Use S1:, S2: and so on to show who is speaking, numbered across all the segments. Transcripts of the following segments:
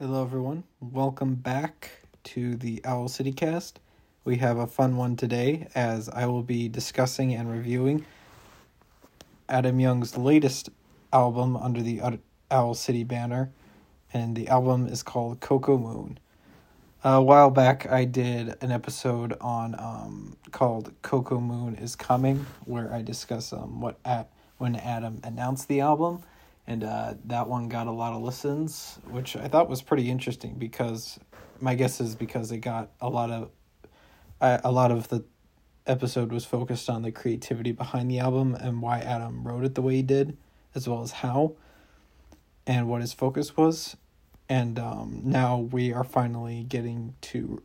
S1: Hello, everyone. Welcome back to the Owl City Cast. We have a fun one today as I will be discussing and reviewing Adam Young's latest album under the Owl City banner, and the album is called Coco Moon. A while back, I did an episode on um, called Coco Moon is Coming, where I discuss um, what at when Adam announced the album and uh, that one got a lot of listens, which I thought was pretty interesting because my guess is because it got a lot of a lot of the episode was focused on the creativity behind the album and why Adam wrote it the way he did, as well as how and what his focus was. And um, now we are finally getting to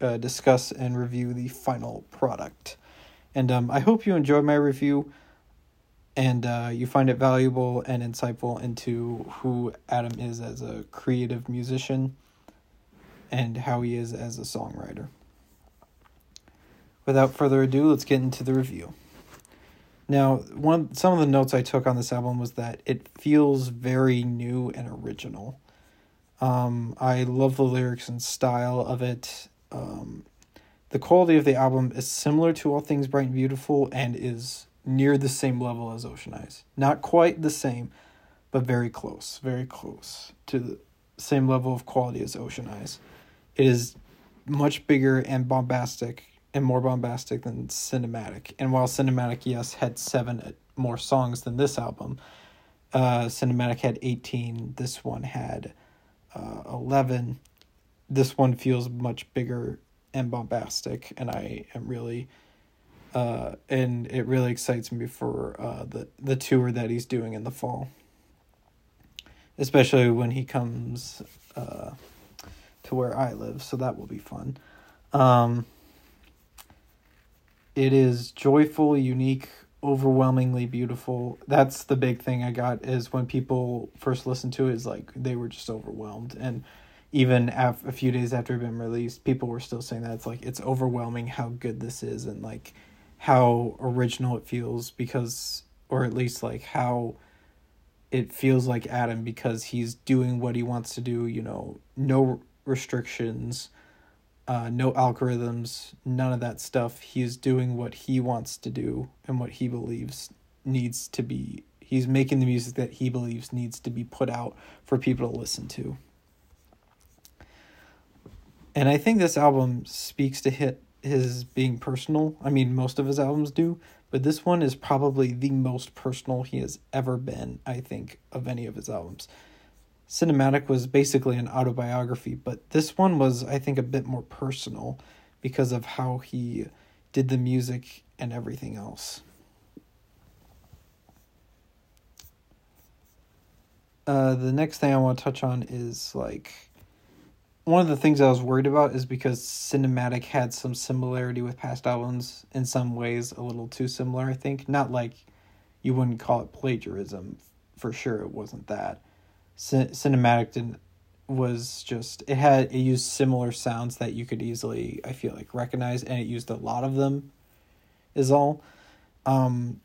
S1: uh, discuss and review the final product. And um, I hope you enjoyed my review and uh, you find it valuable and insightful into who Adam is as a creative musician and how he is as a songwriter. Without further ado, let's get into the review. Now, one some of the notes I took on this album was that it feels very new and original. Um, I love the lyrics and style of it. Um, the quality of the album is similar to All Things Bright and Beautiful and is near the same level as Ocean Eyes. Not quite the same, but very close, very close to the same level of quality as Ocean Eyes. It is much bigger and bombastic and more bombastic than Cinematic. And while Cinematic, yes, had seven more songs than this album, uh, Cinematic had 18, this one had uh, 11. This one feels much bigger and bombastic, and I am really uh, and it really excites me for uh, the the tour that he's doing in the fall, especially when he comes uh, to where I live. So that will be fun. Um, it is joyful, unique, overwhelmingly beautiful. That's the big thing I got is when people first listened to it is like they were just overwhelmed and even af- a few days after it had been released, people were still saying that it's like it's overwhelming how good this is and like how original it feels because or at least like how it feels like Adam because he's doing what he wants to do, you know, no restrictions, uh, no algorithms, none of that stuff. He's doing what he wants to do and what he believes needs to be. He's making the music that he believes needs to be put out for people to listen to. And I think this album speaks to hit his being personal. I mean, most of his albums do, but this one is probably the most personal he has ever been, I think, of any of his albums. Cinematic was basically an autobiography, but this one was, I think, a bit more personal because of how he did the music and everything else. Uh, the next thing I want to touch on is like one of the things I was worried about is because Cinematic had some similarity with past albums in some ways, a little too similar, I think. Not like you wouldn't call it plagiarism, for sure it wasn't that. C- Cinematic didn't was just it had it used similar sounds that you could easily I feel like recognize and it used a lot of them is all um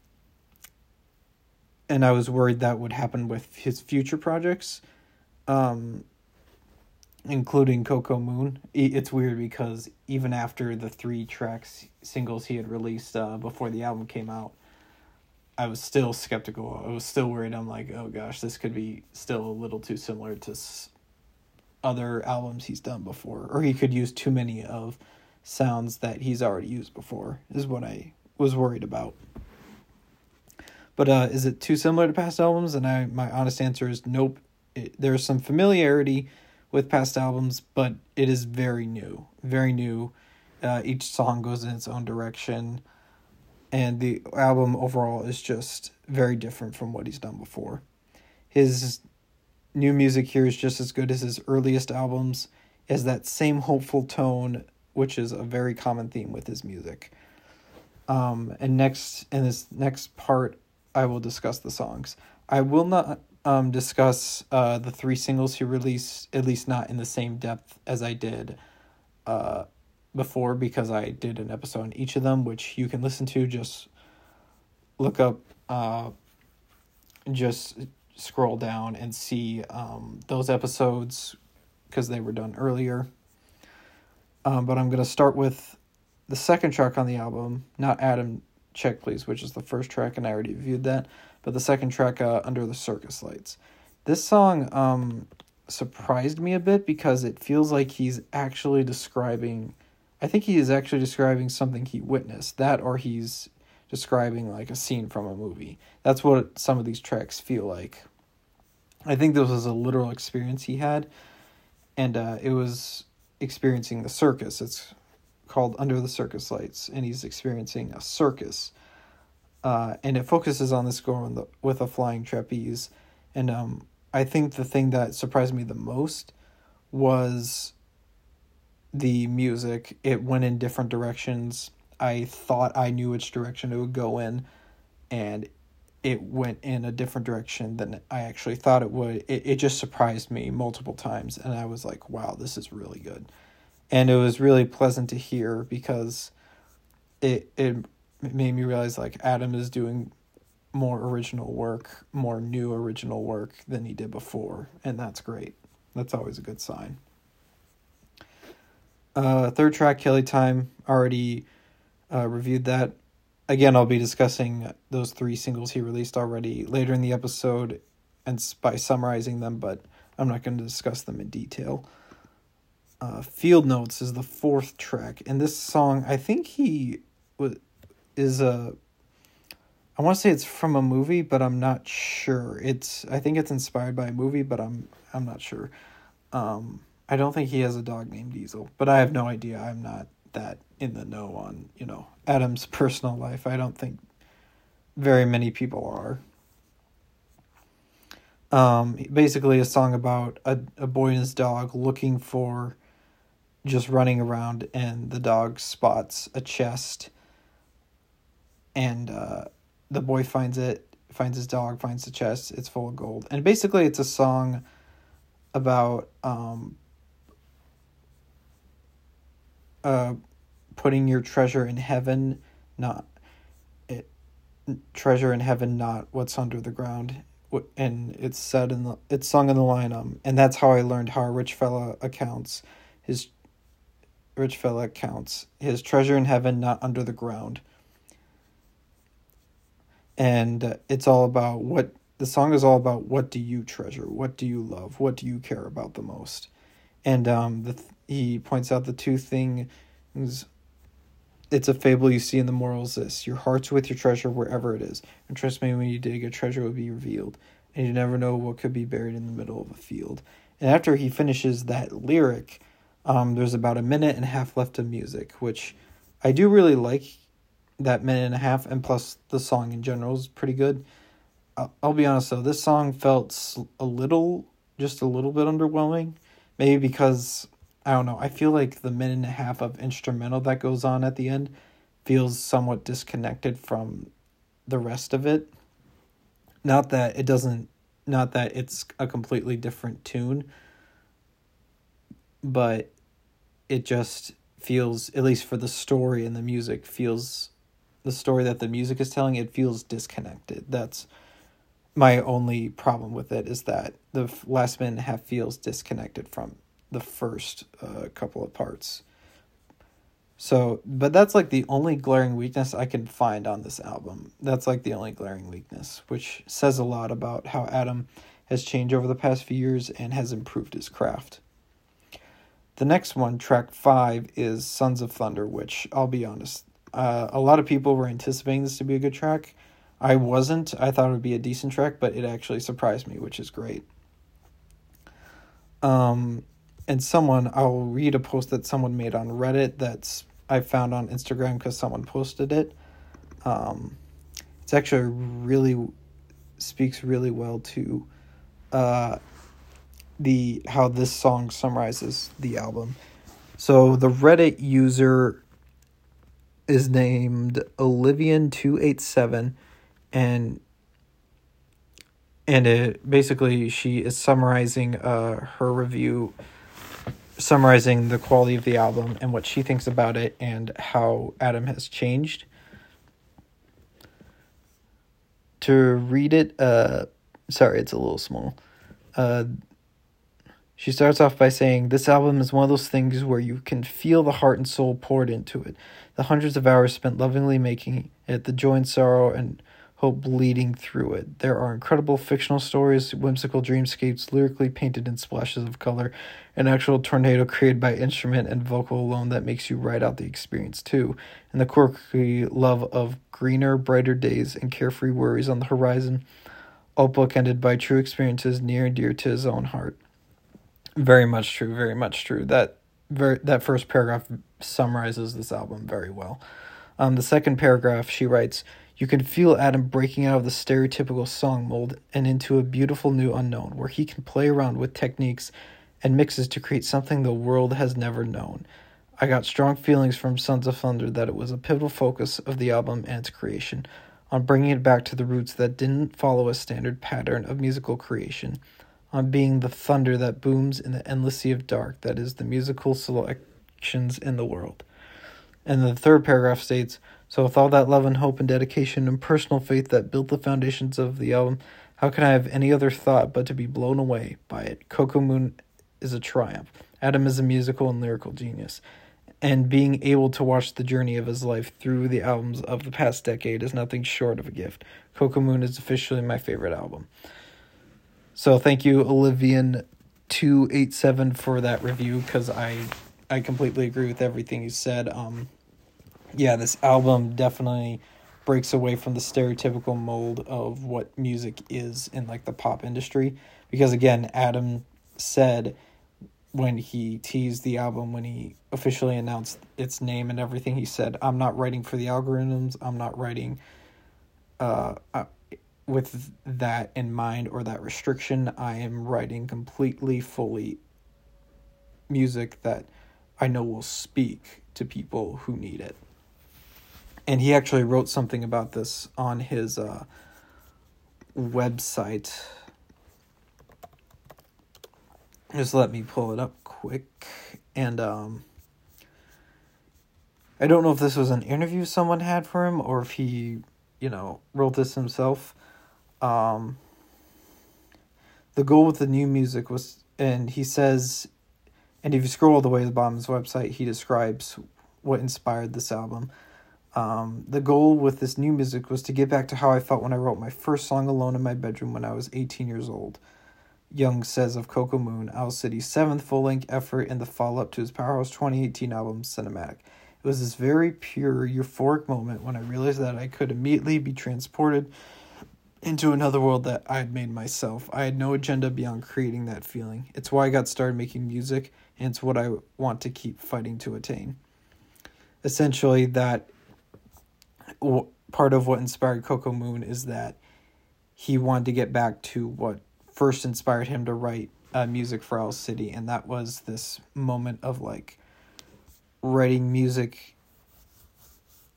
S1: and I was worried that would happen with his future projects um including Coco Moon. It's weird because even after the three tracks singles he had released uh, before the album came out, I was still skeptical. I was still worried. I'm like, oh gosh, this could be still a little too similar to other albums he's done before, or he could use too many of sounds that he's already used before. Is what I was worried about. But uh, is it too similar to past albums? And I, my honest answer is nope. It, there's some familiarity with past albums, but it is very new, very new. Uh, each song goes in its own direction, and the album overall is just very different from what he's done before. His new music here is just as good as his earliest albums, has that same hopeful tone, which is a very common theme with his music. Um, and next, in this next part, I will discuss the songs. I will not um, discuss uh, the three singles he released, at least not in the same depth as I did uh, before, because I did an episode on each of them, which you can listen to. Just look up, uh, just scroll down and see um, those episodes because they were done earlier. Um, but I'm gonna start with the second track on the album, not Adam Check Please, which is the first track, and I already viewed that. But the second track, uh, Under the Circus Lights. This song um, surprised me a bit because it feels like he's actually describing. I think he is actually describing something he witnessed. That or he's describing like a scene from a movie. That's what some of these tracks feel like. I think this was a literal experience he had, and uh, it was experiencing the circus. It's called Under the Circus Lights, and he's experiencing a circus. Uh, and it focuses on this girl the, with a flying trapeze. And um, I think the thing that surprised me the most was the music. It went in different directions. I thought I knew which direction it would go in, and it went in a different direction than I actually thought it would. It, it just surprised me multiple times, and I was like, wow, this is really good and it was really pleasant to hear because it it made me realize like Adam is doing more original work, more new original work than he did before, and that's great. That's always a good sign. Uh, third track, Kelly Time, already uh, reviewed that. Again, I'll be discussing those three singles he released already later in the episode and by summarizing them, but I'm not going to discuss them in detail uh, Field Notes is the fourth track, and this song I think he was is a. I want to say it's from a movie, but I'm not sure. It's I think it's inspired by a movie, but I'm I'm not sure. Um, I don't think he has a dog named Diesel, but I have no idea. I'm not that in the know on you know Adam's personal life. I don't think very many people are. Um, basically, a song about a, a boy and his dog looking for just running around and the dog spots a chest and uh, the boy finds it finds his dog finds the chest it's full of gold. And basically it's a song about um, uh, putting your treasure in heaven not it treasure in heaven not what's under the ground. And it's said in the it's sung in the line um and that's how i learned how a rich fella accounts his rich fella counts his treasure in heaven, not under the ground. And it's all about what the song is all about. What do you treasure? What do you love? What do you care about the most? And um, the he points out the two things. It's a fable you see in the morals. This your heart's with your treasure wherever it is, and trust me, when you dig, a treasure will be revealed, and you never know what could be buried in the middle of a field. And after he finishes that lyric, um, there's about a minute and a half left of music, which I do really like that minute and a half, and plus the song in general is pretty good. I'll, I'll be honest though, this song felt a little, just a little bit underwhelming. Maybe because, I don't know, I feel like the minute and a half of instrumental that goes on at the end feels somewhat disconnected from the rest of it. Not that it doesn't, not that it's a completely different tune but it just feels at least for the story and the music feels the story that the music is telling it feels disconnected. That's my only problem with it is that the last minute half feels disconnected from the first uh, couple of parts. So but that's like the only glaring weakness i can find on this album. That's like the only glaring weakness which says a lot about how adam has changed over the past few years and has improved his craft the next one, track five, is Sons of Thunder, which I'll be honest, uh, a lot of people were anticipating this to be a good track. I wasn't. I thought it would be a decent track, but it actually surprised me, which is great. Um, and someone, I'll read a post that someone made on Reddit that's I found on Instagram because someone posted it. Um, it's actually really speaks really well to uh, the how this song summarizes the album. So the Reddit user is named Olivian287 and and it basically she is summarizing uh her review summarizing the quality of the album and what she thinks about it and how Adam has changed. To read it uh sorry it's a little small. Uh She starts off by saying, This album is one of those things where you can feel the heart and soul poured into it, the hundreds of hours spent lovingly making it, the joy and sorrow and hope bleeding through it. There are incredible fictional stories, whimsical dreamscapes, lyrically painted in splashes of color, an actual tornado created by instrument and vocal alone that makes you ride out the experience too, and the quirky love of greener, brighter days and carefree worries on the horizon, all bookended by true experiences near and dear to his own heart. Very much true, very much true. That very that first paragraph summarizes this album very well. Um, the second paragraph, she writes, "You can feel Adam breaking out of the stereotypical song mold and into a beautiful new unknown, where he can play around with techniques and mixes to create something the world has never known." I got strong feelings from Sons of Thunder that it was a pivotal focus of the album and its creation, on bringing it back to the roots that didn't follow a standard pattern of musical creation on being the thunder that booms in the endless sea of dark that is the musical selections in the world. And the third paragraph states So, with all that love and hope and dedication and personal faith that built the foundations of the album, how can I have any other thought but to be blown away by it? Coco Moon is a triumph. Adam is a musical and lyrical genius. And being able to watch the journey of his life through the albums of the past decade is nothing short of a gift. Coco Moon is officially my favorite album. So thank you, Olivian two eight seven for that review because I I completely agree with everything you said. Um, yeah, this album definitely breaks away from the stereotypical mold of what music is in like the pop industry because again, Adam said when he teased the album when he officially announced its name and everything he said i'm not writing for the algorithms i'm not writing uh, with that in mind or that restriction, I am writing completely, fully music that I know will speak to people who need it. And he actually wrote something about this on his uh, website. Just let me pull it up quick. And um, I don't know if this was an interview someone had for him or if he, you know, wrote this himself um, the goal with the new music was, and he says, and if you scroll all the way to the bottom of his website, he describes what inspired this album. Um, the goal with this new music was to get back to how I felt when I wrote my first song alone in my bedroom when I was 18 years old. Young says of Coco Moon, Owl City's seventh full length effort in the follow up to his Powerhouse 2018 album, Cinematic. It was this very pure, euphoric moment when I realized that I could immediately be transported into another world that I had made myself. I had no agenda beyond creating that feeling. It's why I got started making music, and it's what I want to keep fighting to attain. Essentially, that part of what inspired Coco Moon is that he wanted to get back to what first inspired him to write uh, music for Owl City, and that was this moment of like writing music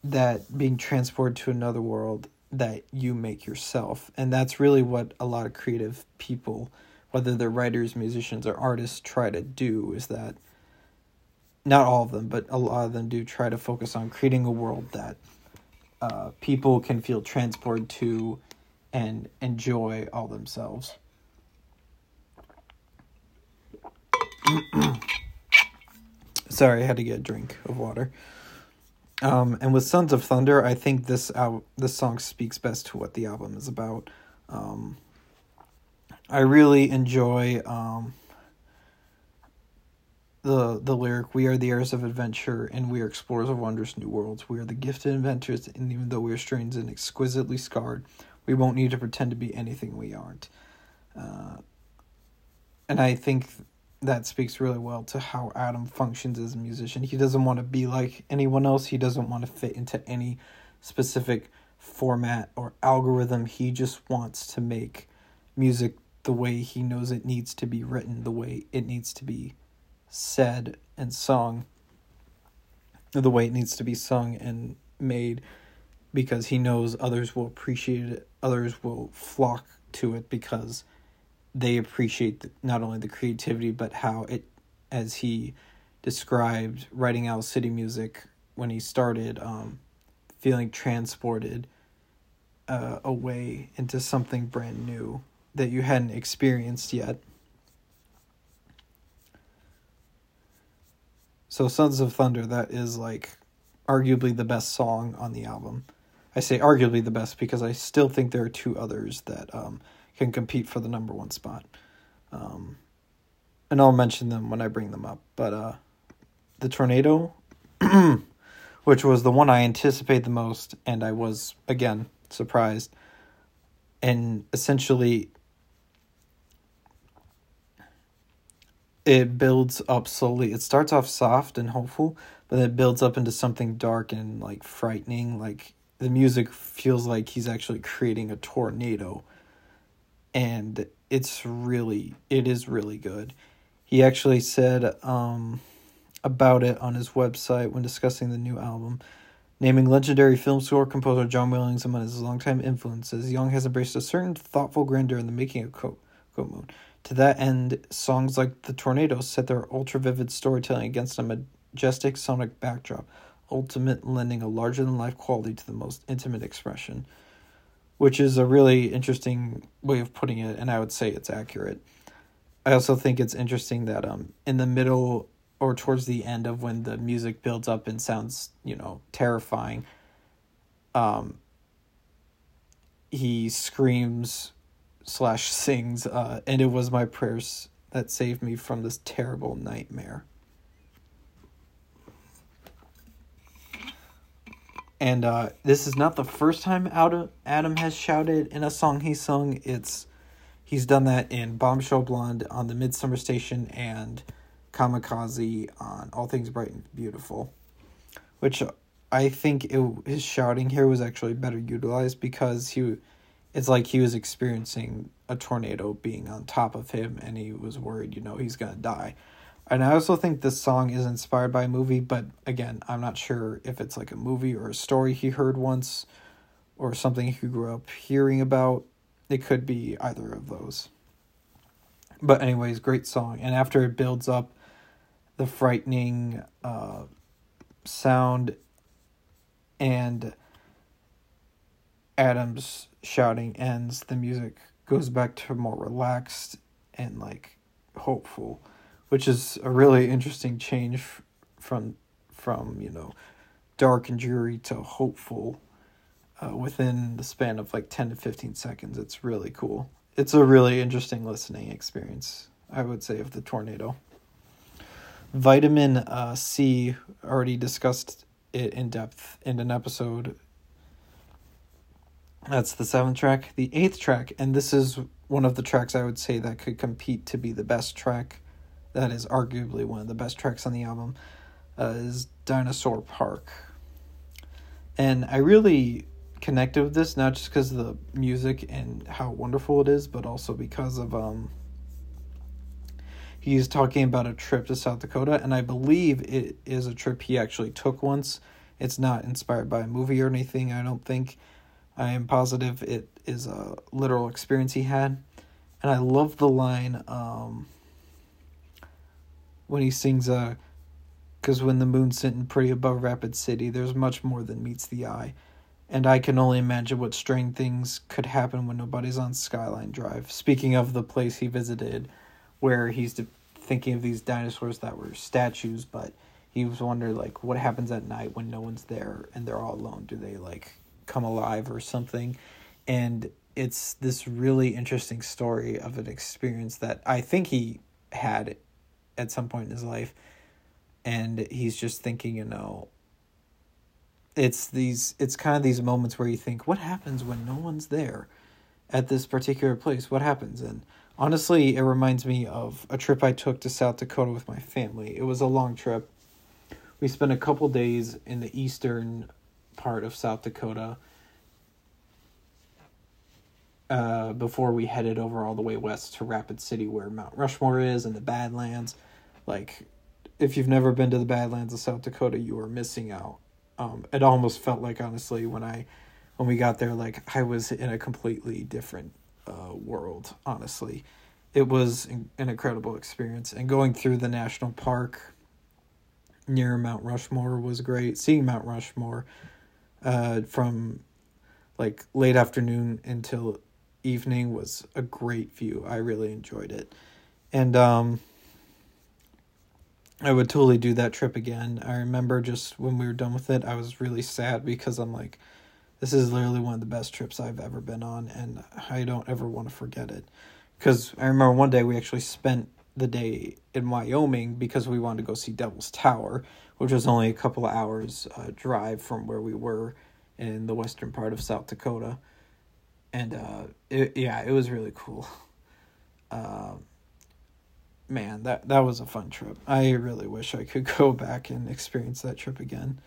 S1: that being transported to another world that you make yourself. And that's really what a lot of creative people, whether they're writers, musicians, or artists, try to do is that not all of them, but a lot of them do try to focus on creating a world that uh, people can feel transported to and enjoy all themselves. Sorry, I had to get a drink of water. Um, and with Sons of Thunder, I think this al- this song speaks best to what the album is about. Um, I really enjoy um, the the lyric "We are the heirs of adventure, and we are explorers of wondrous new worlds. We are the gifted inventors, and even though we are strange and exquisitely scarred, we won't need to pretend to be anything we aren't." Uh, and I think that speaks really well to how Adam functions as a musician. He doesn't want to be like anyone else. He doesn't want to fit into any specific format or algorithm. He just wants to make music the way he knows it needs to be written, the way it needs to be said and sung, the way it needs to be sung and made because he knows others will appreciate it, others will flock to it because they appreciate the, not only the creativity but how it as he described writing Owl City music when he started um, feeling transported uh, away into something brand new that you hadn't experienced yet So Sons of Thunder, that is like arguably the best song on the album. I say arguably the best because I still think there are two others that um, can compete for the number one spot. Um, and I'll mention them when I bring them up. But uh, the tornado, which was the one I anticipated the most, and I was again surprised. And essentially, it builds up slowly. It starts off soft and hopeful, but then it builds up into something dark and like frightening. Like the music feels like he's actually creating a tornado. And it's really it is really good. He actually said um about it on his website when discussing the new album. Naming legendary film score composer John Williams among his longtime influences, Young has embraced a certain thoughtful grandeur in the making of Coco Moon. To that end, songs like The Tornado set their ultra vivid storytelling against a majestic sonic backdrop, ultimate lending a larger than life quality to the most intimate expression. Which is a really interesting way of putting it, and I would say it's accurate. I also think it's interesting that um in the middle or towards the end of when the music builds up and sounds, you know, terrifying, um, he screams slash sings, uh, and it was my prayers that saved me from this terrible nightmare. And uh, this is not the first time Adam has shouted in a song he sung. It's he's done that in Bombshell Blonde on the Midsummer Station and Kamikaze on All Things Bright and Beautiful, which I think it, his shouting here was actually better utilized because he, it's like he was experiencing a tornado being on top of him and he was worried, you know, he's gonna die. And I also think this song is inspired by a movie, but again, I'm not sure if it's like a movie or a story he heard once or something he grew up hearing about. It could be either of those. But, anyways, great song. And after it builds up, the frightening uh, sound and Adam's shouting ends, the music goes back to more relaxed and like hopeful, which is a really interesting change from from you know dark and dreary to hopeful uh, within the span of like 10 to 15 seconds. It's really cool. It's a really interesting listening experience, I would say, of the tornado. Vitamin uh, C already discussed it in depth in an episode. That's the seventh track. The eighth track, and this is one of the tracks I would say that could compete to be the best track. That is arguably one of the best tracks on the album. Uh, is Dinosaur Park. And I really connected with this not just because of the music and how wonderful it is, but also because of um he's talking about a trip to South Dakota, and I believe it is a trip he actually took once. It's not inspired by a movie or anything, I don't think. I am positive it is a literal experience he had. And I love the line um, when he sings, uh, because when the moon's sitting pretty above Rapid City, there's much more than meets the eye. And I can only imagine what strange things could happen when nobody's on Skyline Drive. Speaking of the place he visited, where he's thinking of these dinosaurs that were statues, but he was wondering like what happens at night when no one's there and they're all alone. Do they like come alive or something? And it's this really interesting story of an experience that I think he had at some point in his life, and he's just thinking, you know. It's these. It's kind of these moments where you think, what happens when no one's there, at this particular place? What happens and Honestly, it reminds me of a trip I took to South Dakota with my family. It was a long trip. We spent a couple days in the eastern part of South Dakota uh, before we headed over all the way west to Rapid City, where Mount Rushmore is and the Badlands. Like, if you've never been to the Badlands of South Dakota, you are missing out. Um, it almost felt like, honestly, when I when we got there, like I was in a completely different uh, world, honestly. It was an incredible experience. And going through the national park near Mount Rushmore was great. Seeing Mount Rushmore uh, from like late afternoon until evening was a great view. I really enjoyed it. And um, I would totally do that trip again. I remember just when we were done with it, I was really sad because I'm like, this is literally one of the best trips I've ever been on, and I don't ever want to forget it. Because I remember one day we actually spent the day in Wyoming because we wanted to go see Devil's Tower, which was only a couple of hours uh, drive from where we were in the western part of South Dakota. And uh, it, yeah, it was really cool. Uh, man, that that was a fun trip. I really wish I could go back and experience that trip again.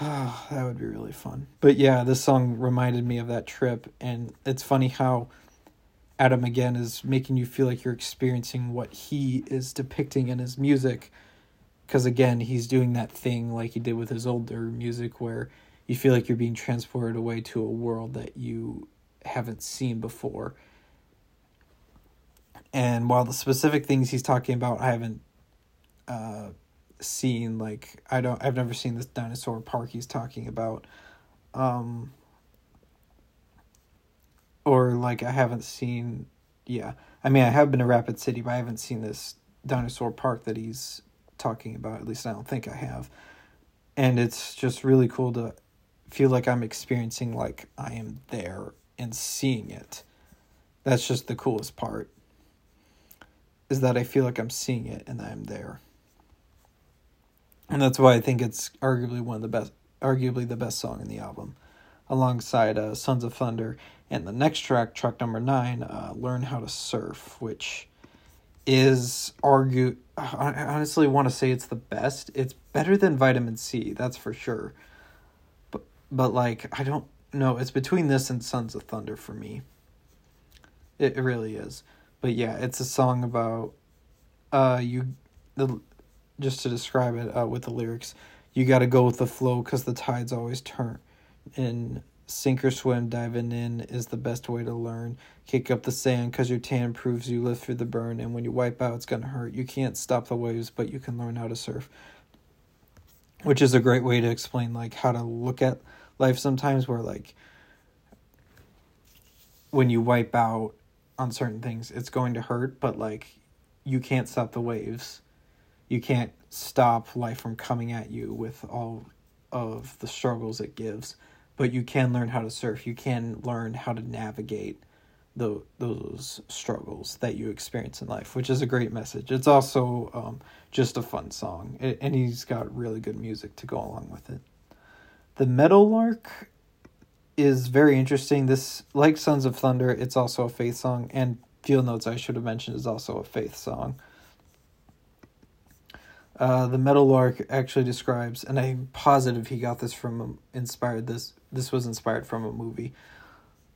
S1: Ah, that would be really fun. But yeah, this song reminded me of that trip, and it's funny how Adam again is making you feel like you're experiencing what he is depicting in his music. Because again, he's doing that thing like he did with his older music where you feel like you're being transported away to a world that you haven't seen before. And while the specific things he's talking about, I haven't uh, seen, like, I don't, I've never seen this dinosaur park he's talking about. Um, or like I haven't seen yeah. I mean I have been to Rapid City, but I haven't seen this dinosaur park that he's talking about. At least I don't think I have. And it's just really cool to feel like I'm experiencing like I am there and seeing it. That's just the coolest part. Is that I feel like I'm seeing it and I'm there. And that's why I think it's arguably one of the best arguably the best song in the album alongside uh, Sons of Thunder and the next track, track number nine, uh, Learn How to Surf, which is argue. I honestly want to say it's the best. It's better than Vitamin C, that's for sure. But like I don't know. It's between this and Sons of Thunder for me. It, it really is. But yeah, it's a song about uh you the just to describe it uh, with the lyrics. You got to go with the flow because the tides always turn. And Sink or swim, diving in is the best way to learn. Kick up the sand because your tan proves you live through the burn, and when you wipe out, it's gonna hurt. You can't stop the waves, but you can learn how to surf. Which is a great way to explain like how to look at life sometimes where like when you wipe out on certain things, it's going to hurt, but like you can't stop the waves. You can't stop life from coming at you with all of the struggles it gives but you can learn how to surf. You can learn how to navigate the those struggles that you experience in life, which is a great message. It's also um, just a fun song, and he's got really good music to go along with it. The Meadowlark is very interesting. This, like Sons of Thunder, it's also a faith song, and Field Notes I should have mentioned is also a faith song. Uh, the Meadowlark actually describes, and I'm positive he got this from inspired this. This was inspired from a movie,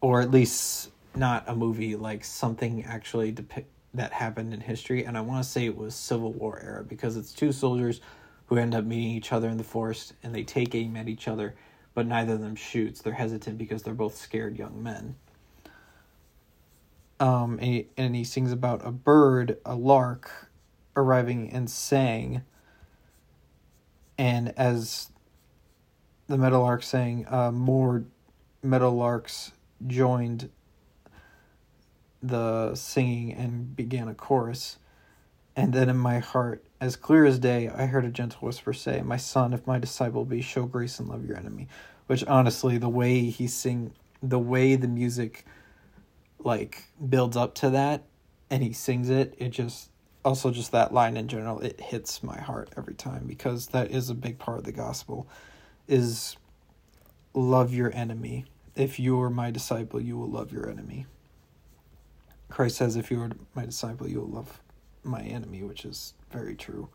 S1: or at least not a movie, like something actually depict that happened in history. And I want to say it was Civil War era because it's two soldiers who end up meeting each other in the forest, and they take aim at each other, but neither of them shoots. They're hesitant because they're both scared young men. Um, and he, and he sings about a bird, a lark, arriving and sang. And as the Meadowlark sang, uh, more Meadowlarks joined the singing and began a chorus. And then in my heart, as clear as day, I heard a gentle whisper say, My son, if my disciple be, show grace and love your enemy. Which honestly, the way he sing, the way the music like builds up to that and he sings it, it just also just that line in general it hits my heart every time because that is a big part of the gospel is love your enemy if you are my disciple you will love your enemy christ says if you are my disciple you will love my enemy which is very true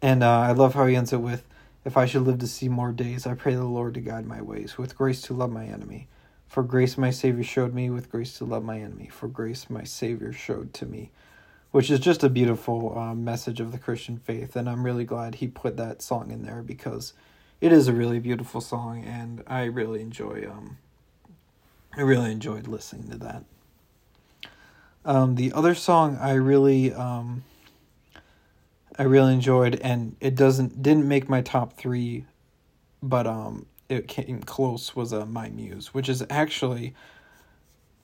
S1: and uh, i love how he ends it with if i should live to see more days i pray the lord to guide my ways with grace to love my enemy for grace my savior showed me with grace to love my enemy for grace my savior showed to me which is just a beautiful um, message of the Christian faith. And I'm really glad he put that song in there because it is a really beautiful song, and I really enjoy. Um, I really enjoyed listening to that. Um, the other song I really, um, I really enjoyed, and it doesn't didn't make my top three, but um, it came close. Was uh, "My Muse," which is actually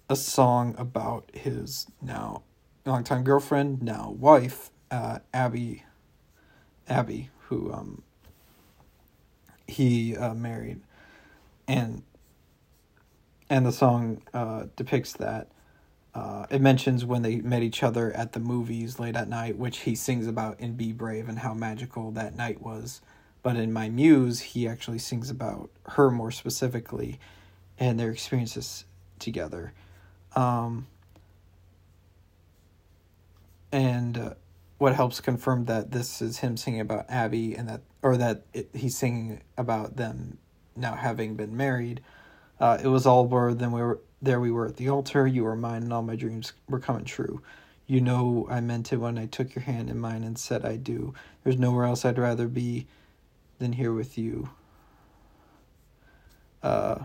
S1: a song about his now longtime girlfriend, now wife, uh, Abby Abby, who um, he uh, married, and and the song uh, depicts that. Uh, it mentions when they met each other at the movies late at night, which he sings about in Be Brave and how magical that night was. But in My Muse, he actually sings about her more specifically and their experiences together. Um, and uh, what helps confirm that this is him singing about Abby and that, or that it, he's singing about them now having been married. Uh, it was all where then we were there. We were at the altar. You were mine, and all my dreams were coming true. You know I meant it when I took your hand in mine and said I do. There's nowhere else I'd rather be than here with you. Uh,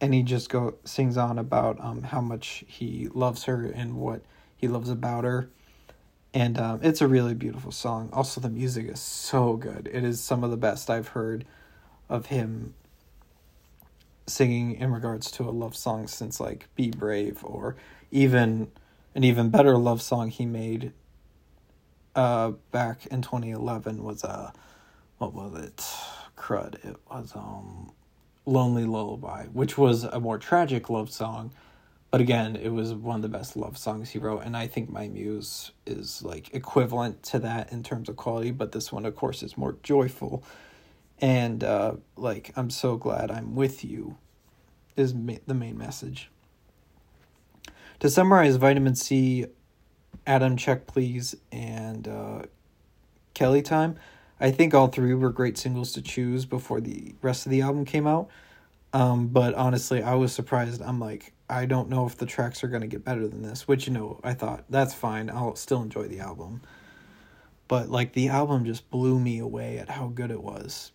S1: and he just go sings on about um how much he loves her and what he loves about her and um, it's a really beautiful song also the music is so good it is some of the best i've heard of him singing in regards to a love song since like be brave or even an even better love song he made uh back in 2011 was uh what was it? Crud it was um lonely lullaby which was a more tragic love song but again it was one of the best love songs he wrote and i think my muse is like equivalent to that in terms of quality but this one of course is more joyful and uh like i'm so glad i'm with you is ma- the main message. To summarize vitamin c adam check please and uh kelly time. I think all three were great singles to choose before the rest of the album came out. Um but honestly i was surprised. I'm like i don't know if the tracks are going to get better than this which you know i thought that's fine. I'll still enjoy the album. But like the album just blew me away at how good it was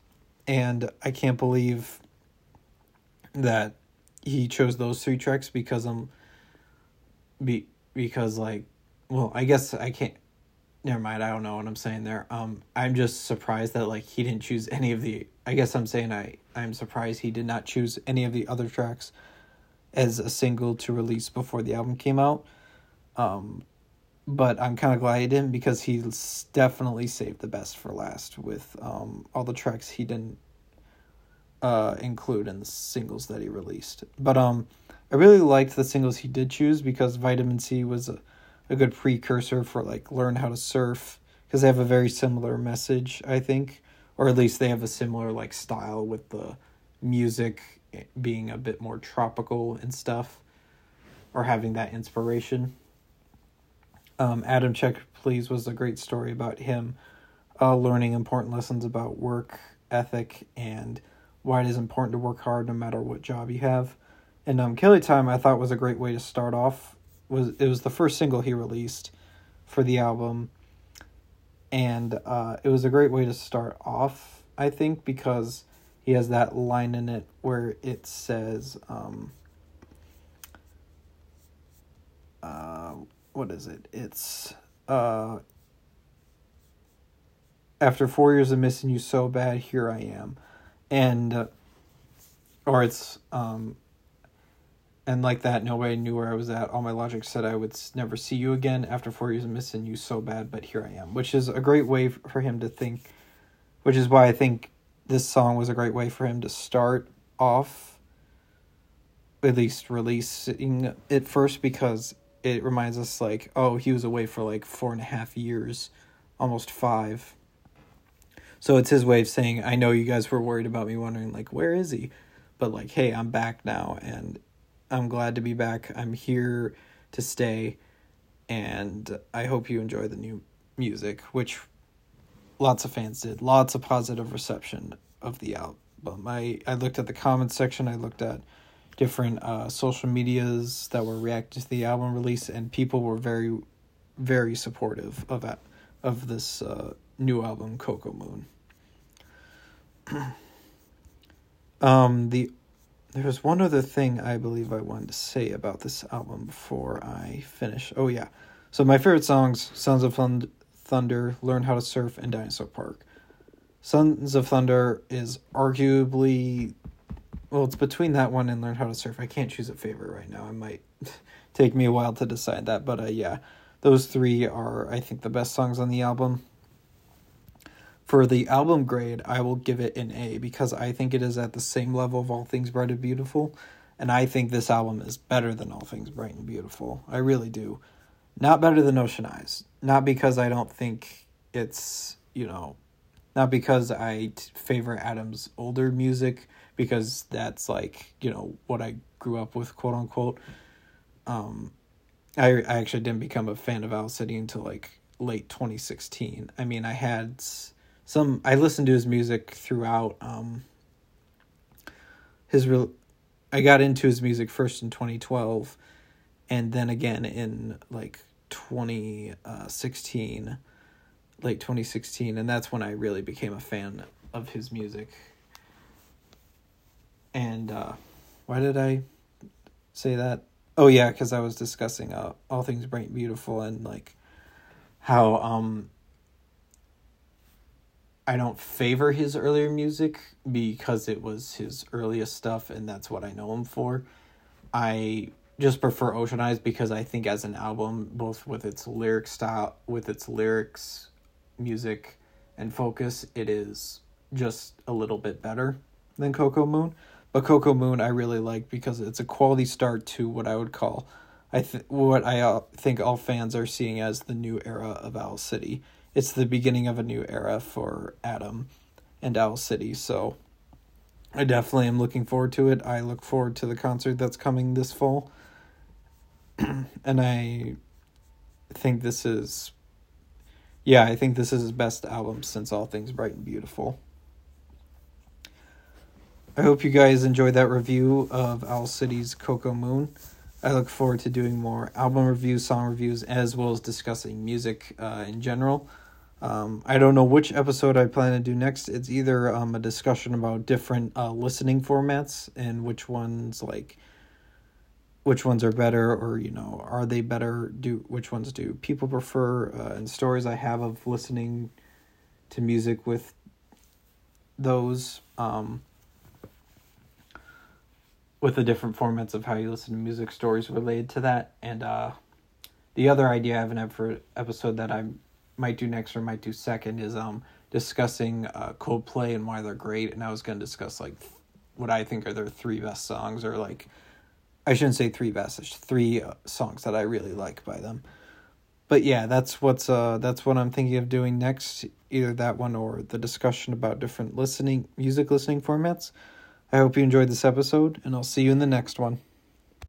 S1: and i can't believe that he chose those three tracks because i'm be because like well i guess i can't never mind i don't know what i'm saying there. Um i'm just surprised that like he didn't choose any of the i guess i'm saying i i'm surprised he did not choose any of the other tracks as a single to release before the album came out. Um but i'm kind of glad he didn't because he definitely saved the best for last with um all the tracks he didn't uh include in the singles that he released. But um i really liked the singles he did choose because vitamin c was a a good precursor for like learn how to surf because they have a very similar message i think. Or at least they have a similar like style with the music being a bit more tropical and stuff or having that inspiration um, adam check please was a great story about him uh, learning important lessons about work ethic and why it is important to work hard no matter what job you have. And um, kelly time i thought was a great way to start off. Was it was the first single he released for the album. And uh, it was a great way to start off i think because he has that line in it where it says um, uh, what is it it's uh, after four years of missing you so bad here i am and uh, or it's um, and like that, nobody knew where I was at. All my logic said I would never see you again after four years of missing you so bad, but here I am, which is a great way for him to think, which is why I think this song was a great way for him to start off, at least releasing it first, because it reminds us, like, oh, he was away for like four and a half years, almost five. So it's his way of saying, I know you guys were worried about me wondering, like, where is he? But, like, hey, I'm back now, and I'm glad to be back. I'm here to stay, and I hope you enjoy the new music, which lots of fans did. Lots of positive reception of the album. I, I looked at the comments section, I looked at different uh, social medias that were reacting to the album release, and people were very, very supportive of that, of this uh, new album, Coco Moon. um, the there's one other thing I believe I wanted to say about this album before I finish. Oh yeah, so my favorite songs: Sons of Thunder, Learn How to Surf, and Dinosaur Park. Sons of Thunder is arguably, well, it's between that one and Learn How to Surf. I can't choose a favorite right now. I might take me a while to decide that, but uh, yeah, those three are I think the best songs on the album. For the album grade, I will give it an A because I think it is at the same level of All Things Bright and Beautiful, and I think this album is better than All Things Bright and Beautiful. I really do. Not better than Ocean Eyes. Not because I don't think it's, you know, not because I favor Adam's older music, because that's like, you know, what I grew up with, quote unquote. Um, I, I actually didn't become a fan of Owl City until like late 2016. I mean, I had some, I listened to his music throughout, um, his real, I got into his music first in 2012 and then again in like 2016 late 2016 and that's when I really became a fan of his music. And uh why did I say that? Oh yeah, cuz I was discussing uh all things bright beautiful and like how um I don't favor his earlier music because it was his earliest stuff and that's what I know him for. I just prefer Ocean Eyes because I think as an album, both with its lyric style, with its lyrics, music, and focus, it is just a little bit better than Coco Moon. But Coco Moon I really like because it's a quality start to what I would call, I th- what I uh, think all fans are seeing as the new era of Owl City. It's the beginning of a new era for Adam and Owl City. So I definitely am looking forward to it. I look forward to the concert that's coming this fall. and I think this is yeah, I think this is his best album since All Things Bright and Beautiful. I hope you guys enjoyed that review of Owl City's Coco Moon. I look forward to doing more album reviews, song reviews, as well as discussing music uh, in general. Um, I don't know which episode I plan to do next. It's either um, a discussion about different uh, listening formats and which ones like which ones are better or you know are they better do which ones do people prefer uh, and stories i have of listening to music with those um, with the different formats of how you listen to music stories related to that and uh, the other idea i have an episode that i might do next or might do second is um discussing uh, coldplay and why they're great and i was going to discuss like what i think are their three best songs or like I shouldn't say three best. three uh, songs that I really like by them. But yeah, that's what's uh that's what I'm thinking of doing next. Either that one or the discussion about different listening music listening formats. I hope you enjoyed this episode, and I'll see you in the next one.